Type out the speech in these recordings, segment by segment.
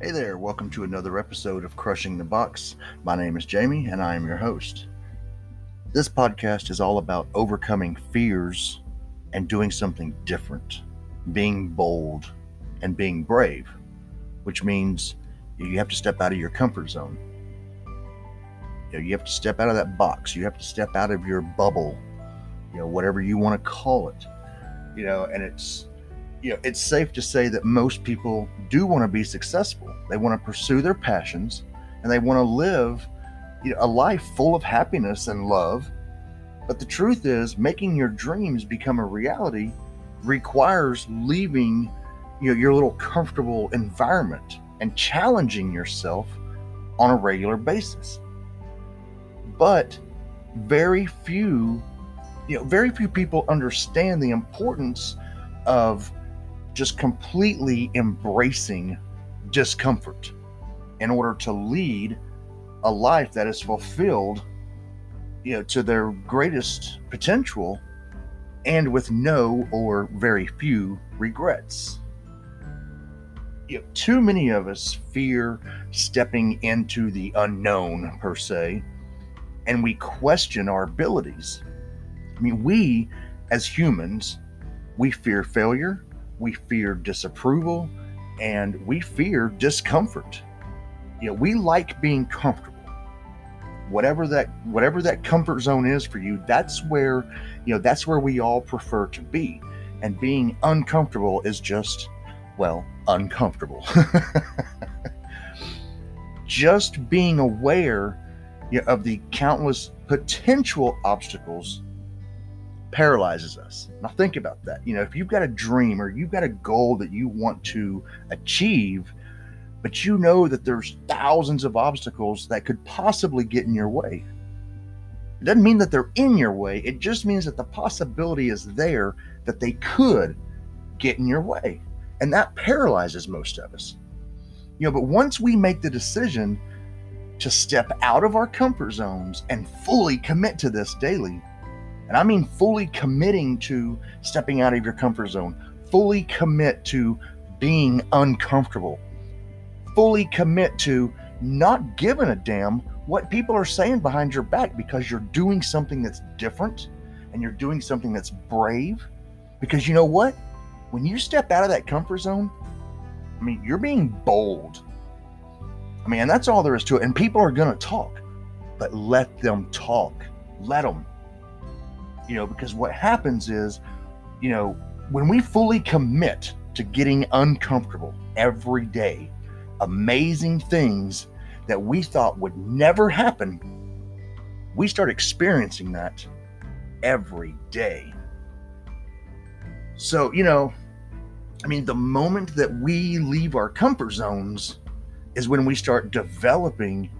Hey there, welcome to another episode of Crushing the Box. My name is Jamie and I am your host. This podcast is all about overcoming fears and doing something different, being bold and being brave, which means you have to step out of your comfort zone. You, have to step out of that box, you have to step out of your bubble, you know, whatever you want to call it. You know, and it's you know, it's safe to say that most people do want to be successful. They want to pursue their passions and they want to live you know, a life full of happiness and love. But the truth is, making your dreams become a reality requires leaving you know, your little comfortable environment and challenging yourself on a regular basis. But very few, you know, very few people understand the importance of just completely embracing discomfort in order to lead a life that is fulfilled you know to their greatest potential and with no or very few regrets. You know, too many of us fear stepping into the unknown per se and we question our abilities mean we as humans we fear failure we fear disapproval, and we fear discomfort. You know, we like being comfortable. Whatever that whatever that comfort zone is for you, that's where, you know, that's where we all prefer to be. And being uncomfortable is just well, uncomfortable. just being aware you know, of the countless potential obstacles paralyzes us. Now, think about that. You know, if you've got a dream or you've got a goal that you want to achieve, but you know that there's thousands of obstacles that could possibly get in your way. It doesn't mean that they're in your way, it just means that the possibility is there that they could get in your way. And that paralyzes most of us. You know, but once we make the decision to step out of our comfort zones and fully commit to this daily, and I mean fully committing to stepping out of your comfort zone, fully commit to being uncomfortable, fully commit to not giving a damn what people are saying behind your back because you're doing something that's different and you're doing something that's brave. Because you know what? When you step out of that comfort zone, I mean, you're being bold. I mean, and that's all there is to it. And people are going to talk, but let them talk. Let them you know, because what happens is, you know, when we fully commit to getting uncomfortable every day, amazing things that we thought would never happen, we start experiencing that every day. So, you know, I mean, the moment that we leave our comfort zones is when we start developing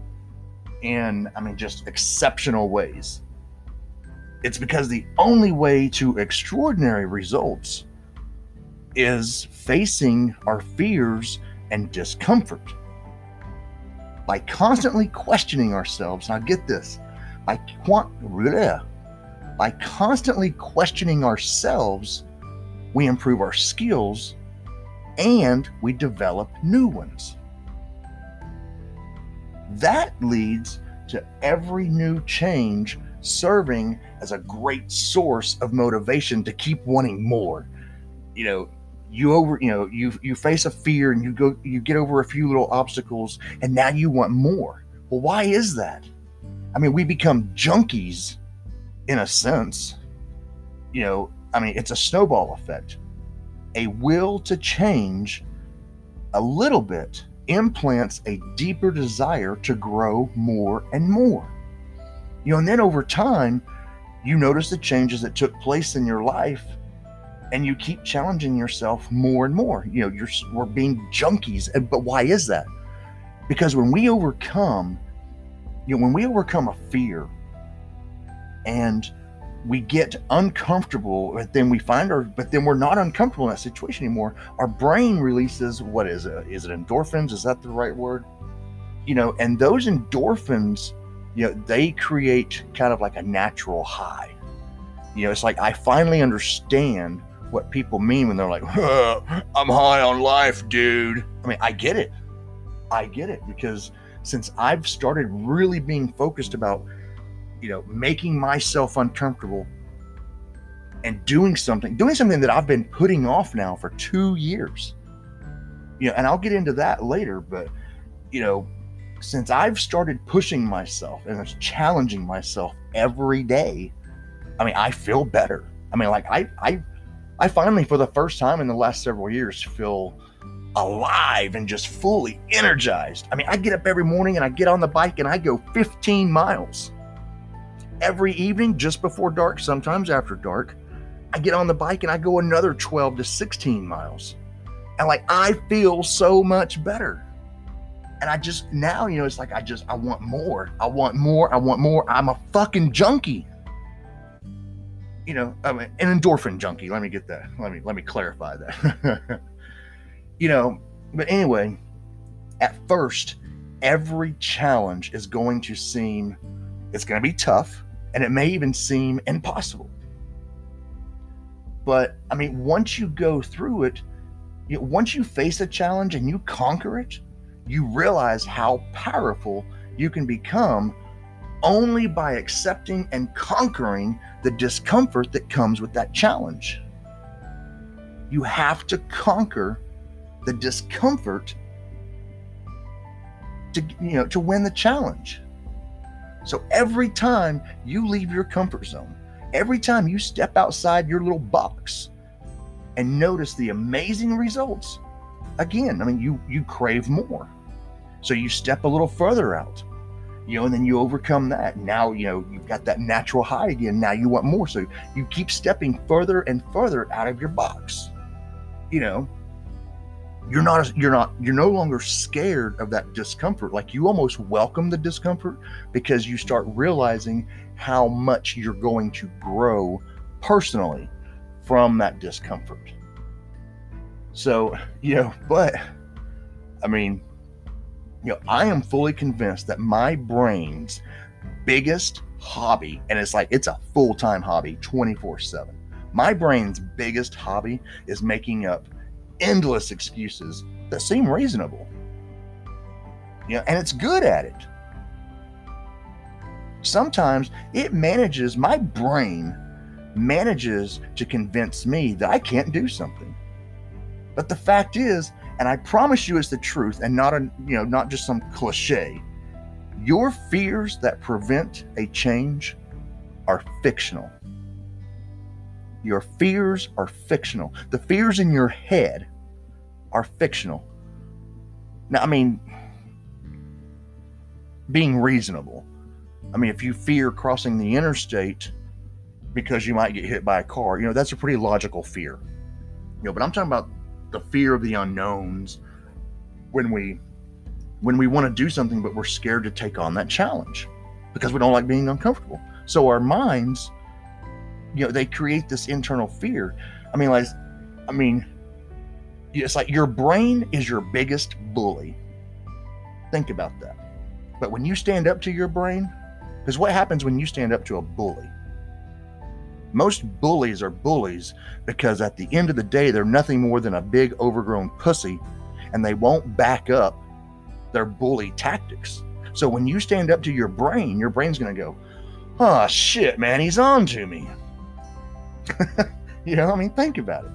in, I mean, just exceptional ways. It's because the only way to extraordinary results is facing our fears and discomfort. By constantly questioning ourselves, now get this, by, by constantly questioning ourselves, we improve our skills and we develop new ones. That leads to every new change serving as a great source of motivation to keep wanting more. You know, you over, you know, you you face a fear and you go you get over a few little obstacles and now you want more. Well, why is that? I mean, we become junkies in a sense. You know, I mean, it's a snowball effect. A will to change a little bit implants a deeper desire to grow more and more. You know, and then over time, you notice the changes that took place in your life and you keep challenging yourself more and more. You know, you're we're being junkies. But why is that? Because when we overcome, you know, when we overcome a fear and we get uncomfortable, but then we find our, but then we're not uncomfortable in that situation anymore. Our brain releases what is it? Is it endorphins? Is that the right word? You know, and those endorphins you know, they create kind of like a natural high. You know, it's like I finally understand what people mean when they're like, I'm high on life, dude. I mean, I get it. I get it because since I've started really being focused about, you know, making myself uncomfortable and doing something, doing something that I've been putting off now for two years. You know, and I'll get into that later, but you know, since I've started pushing myself and challenging myself every day, I mean, I feel better. I mean, like I I I finally for the first time in the last several years feel alive and just fully energized. I mean, I get up every morning and I get on the bike and I go 15 miles. Every evening just before dark, sometimes after dark, I get on the bike and I go another 12 to 16 miles. And like I feel so much better. And I just now, you know, it's like I just I want more. I want more. I want more. I'm a fucking junkie. You know, I'm an endorphin junkie. Let me get that. Let me let me clarify that. you know, but anyway, at first, every challenge is going to seem it's going to be tough and it may even seem impossible. But I mean, once you go through it, you know, once you face a challenge and you conquer it, you realize how powerful you can become only by accepting and conquering the discomfort that comes with that challenge. You have to conquer the discomfort to you know to win the challenge. So every time you leave your comfort zone, every time you step outside your little box and notice the amazing results, again, I mean you you crave more. So you step a little further out. You know, and then you overcome that. Now, you know, you've got that natural high again. Now you want more. So you keep stepping further and further out of your box. You know, you're not you're not you're no longer scared of that discomfort like you almost welcome the discomfort because you start realizing how much you're going to grow personally from that discomfort so you know but i mean you know i am fully convinced that my brain's biggest hobby and it's like it's a full-time hobby 24/7 my brain's biggest hobby is making up endless excuses that seem reasonable. You know, and it's good at it. Sometimes it manages, my brain manages to convince me that I can't do something. But the fact is, and I promise you it's the truth and not a you know, not just some cliche. Your fears that prevent a change are fictional. Your fears are fictional. The fears in your head are fictional. Now, I mean, being reasonable. I mean, if you fear crossing the interstate because you might get hit by a car, you know, that's a pretty logical fear. You know, but I'm talking about the fear of the unknowns when we when we want to do something but we're scared to take on that challenge because we don't like being uncomfortable. So our minds, you know, they create this internal fear. I mean, like I mean, it's like your brain is your biggest bully. Think about that. But when you stand up to your brain, because what happens when you stand up to a bully? Most bullies are bullies because at the end of the day, they're nothing more than a big overgrown pussy and they won't back up their bully tactics. So when you stand up to your brain, your brain's going to go, oh shit, man, he's on to me. you know, what I mean, think about it.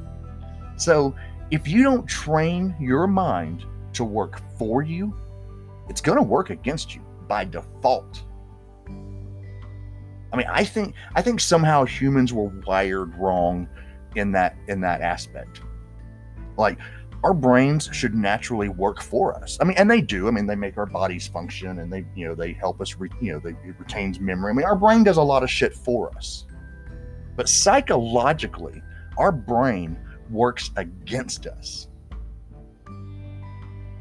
So if you don't train your mind to work for you, it's going to work against you by default. I mean, I think I think somehow humans were wired wrong in that in that aspect. Like our brains should naturally work for us. I mean, and they do. I mean, they make our bodies function, and they you know they help us. Re, you know, they it retains memory. I mean, our brain does a lot of shit for us. But psychologically, our brain works against us.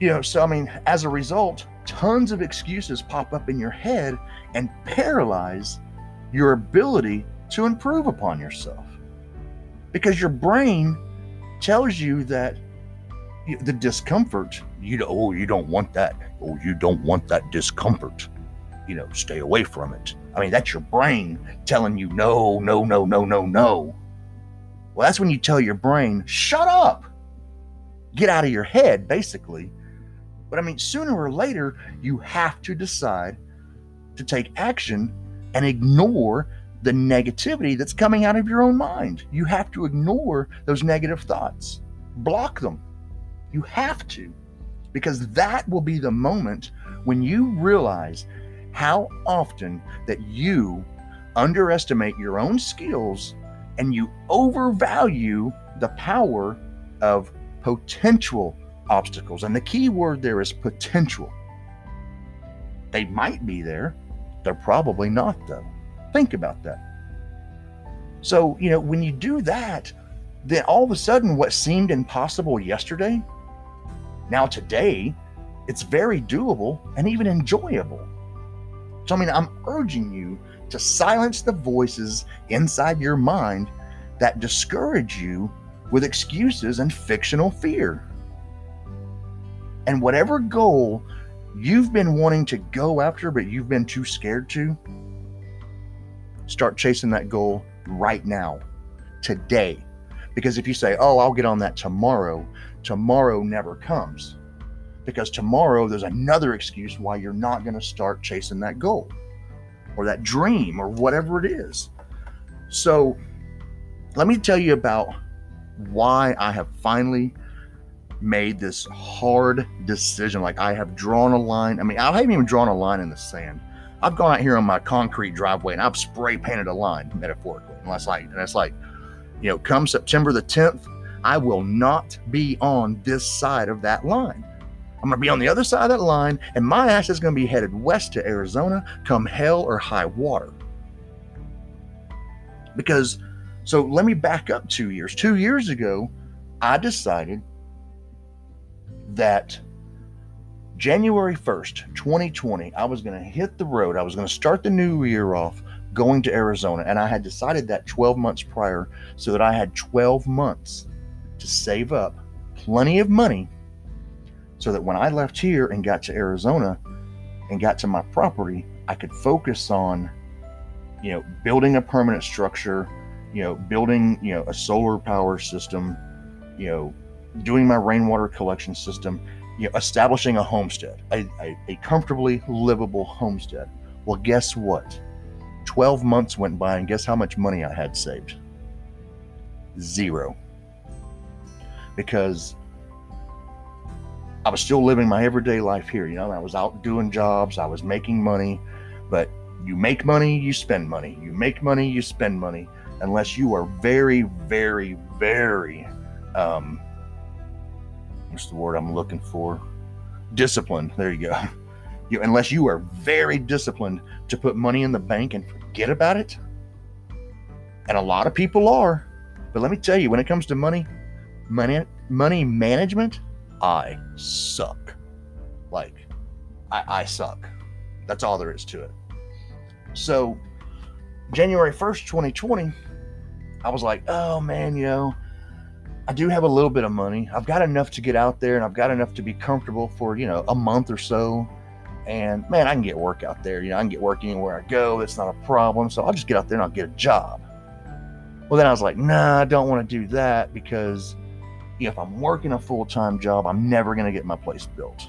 You know, so I mean, as a result, tons of excuses pop up in your head and paralyze your ability to improve upon yourself. Because your brain tells you that the discomfort, you oh, you don't want that. Oh, you don't want that discomfort. You know, stay away from it. I mean, that's your brain telling you no, no, no, no, no, no. Well, that's when you tell your brain, shut up, get out of your head, basically. But I mean, sooner or later, you have to decide to take action and ignore the negativity that's coming out of your own mind. You have to ignore those negative thoughts, block them. You have to, because that will be the moment when you realize how often that you underestimate your own skills and you overvalue the power of potential obstacles. And the key word there is potential. They might be there, they're probably not, though. Think about that. So, you know, when you do that, then all of a sudden, what seemed impossible yesterday, now today, it's very doable and even enjoyable. So, I mean, I'm urging you to silence the voices inside your mind that discourage you with excuses and fictional fear. And whatever goal you've been wanting to go after, but you've been too scared to, start chasing that goal right now, today. Because if you say, oh, I'll get on that tomorrow, tomorrow never comes. Because tomorrow there's another excuse why you're not going to start chasing that goal or that dream or whatever it is. So let me tell you about why I have finally made this hard decision. Like I have drawn a line. I mean, I haven't even drawn a line in the sand. I've gone out here on my concrete driveway and I've spray painted a line metaphorically. And that's like, and that's like, you know, come September the 10th, I will not be on this side of that line. I'm going to be on the other side of that line, and my ass is going to be headed west to Arizona come hell or high water. Because, so let me back up two years. Two years ago, I decided that January 1st, 2020, I was going to hit the road. I was going to start the new year off going to Arizona. And I had decided that 12 months prior so that I had 12 months to save up plenty of money so that when I left here and got to Arizona and got to my property, I could focus on, you know, building a permanent structure, you know, building, you know, a solar power system, you know, doing my rainwater collection system, you know, establishing a homestead, a, a, a comfortably livable homestead. Well, guess what? 12 months went by, and guess how much money I had saved? Zero. Because I was still living my everyday life here. You know, I was out doing jobs, I was making money, but you make money, you spend money. You make money, you spend money, unless you are very, very, very um, what's the word I'm looking for? Discipline. There you go. You, unless you are very disciplined to put money in the bank and forget about it, and a lot of people are. But let me tell you, when it comes to money, money, money management, I suck. Like, I, I suck. That's all there is to it. So, January 1st, 2020, I was like, oh man, you know, I do have a little bit of money. I've got enough to get out there and I've got enough to be comfortable for, you know, a month or so. And man, I can get work out there. You know, I can get work anywhere I go. It's not a problem. So I'll just get out there and I'll get a job. Well, then I was like, nah, I don't want to do that because you know, if I'm working a full time job, I'm never going to get my place built.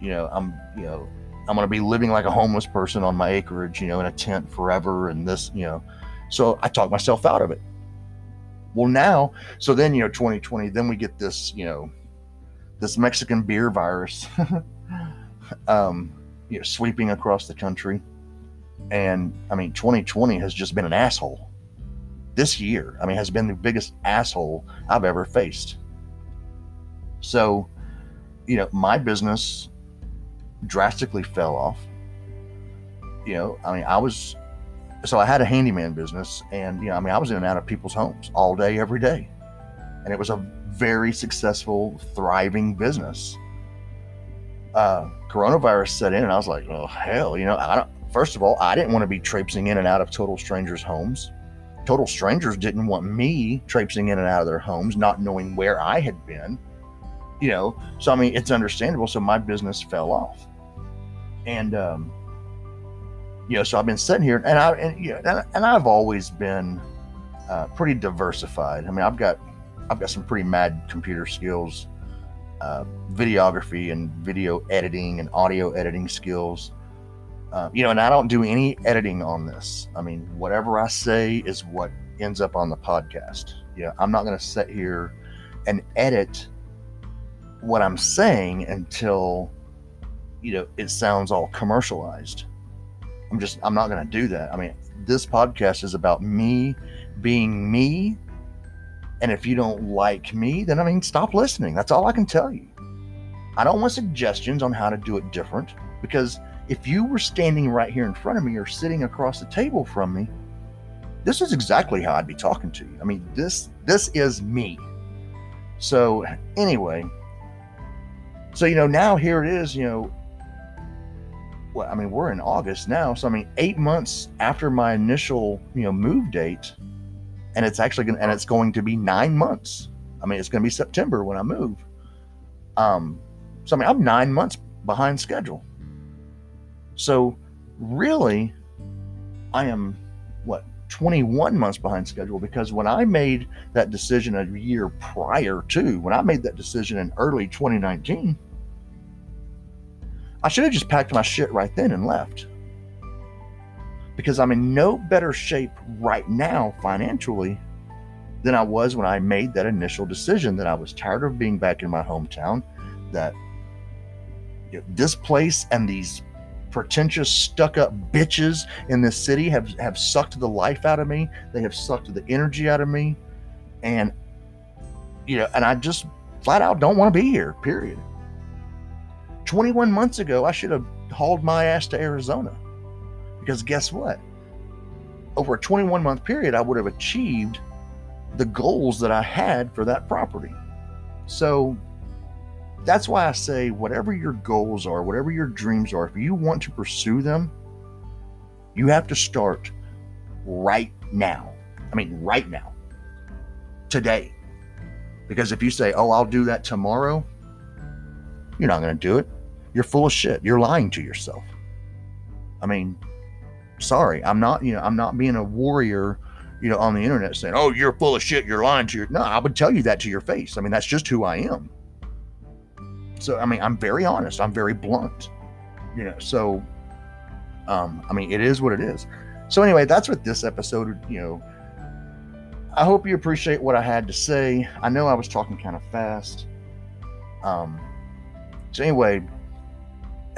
You know, I'm, you know, I'm going to be living like a homeless person on my acreage, you know, in a tent forever and this, you know. So I talked myself out of it. Well, now, so then, you know, 2020, then we get this, you know, this Mexican beer virus, um, you know, sweeping across the country. And I mean, 2020 has just been an asshole. This year, I mean, has been the biggest asshole I've ever faced. So, you know, my business drastically fell off. You know, I mean, I was so I had a handyman business, and you know, I mean, I was in and out of people's homes all day, every day, and it was a very successful, thriving business. Uh, coronavirus set in, and I was like, "Oh hell!" You know, I don't. First of all, I didn't want to be traipsing in and out of total strangers' homes. Total strangers didn't want me traipsing in and out of their homes, not knowing where I had been. You know, so I mean, it's understandable. So my business fell off, and um, you know, so I've been sitting here, and I and you know, and, and I've always been uh, pretty diversified. I mean, I've got I've got some pretty mad computer skills, uh, videography and video editing and audio editing skills. Uh, you know, and I don't do any editing on this. I mean, whatever I say is what ends up on the podcast. You know, I'm not going to sit here and edit what I'm saying until you know it sounds all commercialized. I'm just I'm not going to do that. I mean, this podcast is about me being me. And if you don't like me, then I mean, stop listening. That's all I can tell you. I don't want suggestions on how to do it different because if you were standing right here in front of me or sitting across the table from me, this is exactly how I'd be talking to you. I mean, this this is me. So anyway, so you know now here it is. You know, well, I mean we're in August now, so I mean eight months after my initial you know move date, and it's actually going and it's going to be nine months. I mean it's going to be September when I move. Um, so I mean I'm nine months behind schedule. So really, I am what 21 months behind schedule because when I made that decision a year prior to, when I made that decision in early 2019, I should have just packed my shit right then and left. Because I'm in no better shape right now financially than I was when I made that initial decision that I was tired of being back in my hometown, that you know, this place and these pretentious, stuck up bitches in this city have, have sucked the life out of me. They have sucked the energy out of me. And, you know, and I just flat out don't want to be here, period. 21 months ago, I should have hauled my ass to Arizona. Because guess what? Over a 21 month period, I would have achieved the goals that I had for that property. So that's why I say, whatever your goals are, whatever your dreams are, if you want to pursue them, you have to start right now. I mean, right now, today. Because if you say, oh, I'll do that tomorrow, you're not going to do it. You're full of shit. You're lying to yourself. I mean, sorry, I'm not, you know, I'm not being a warrior, you know, on the internet saying, oh, you're full of shit. You're lying to your. No, I would tell you that to your face. I mean, that's just who I am. So, I mean, I'm very honest. I'm very blunt, you know, so, um, I mean, it is what it is. So, anyway, that's what this episode, you know, I hope you appreciate what I had to say. I know I was talking kind of fast. Um, so, anyway,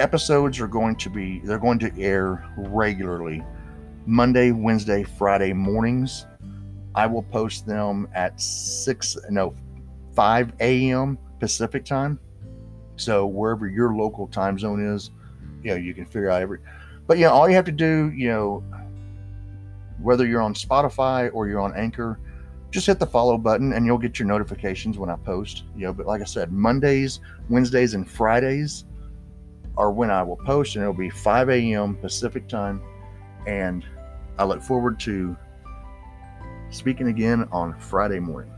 episodes are going to be, they're going to air regularly Monday, Wednesday, Friday mornings. I will post them at 6, no, 5 a.m. Pacific time. So wherever your local time zone is, you know, you can figure out every. But yeah, all you have to do, you know, whether you're on Spotify or you're on Anchor, just hit the follow button and you'll get your notifications when I post. You know, but like I said, Mondays, Wednesdays, and Fridays are when I will post, and it'll be 5 a.m. Pacific time. And I look forward to speaking again on Friday morning.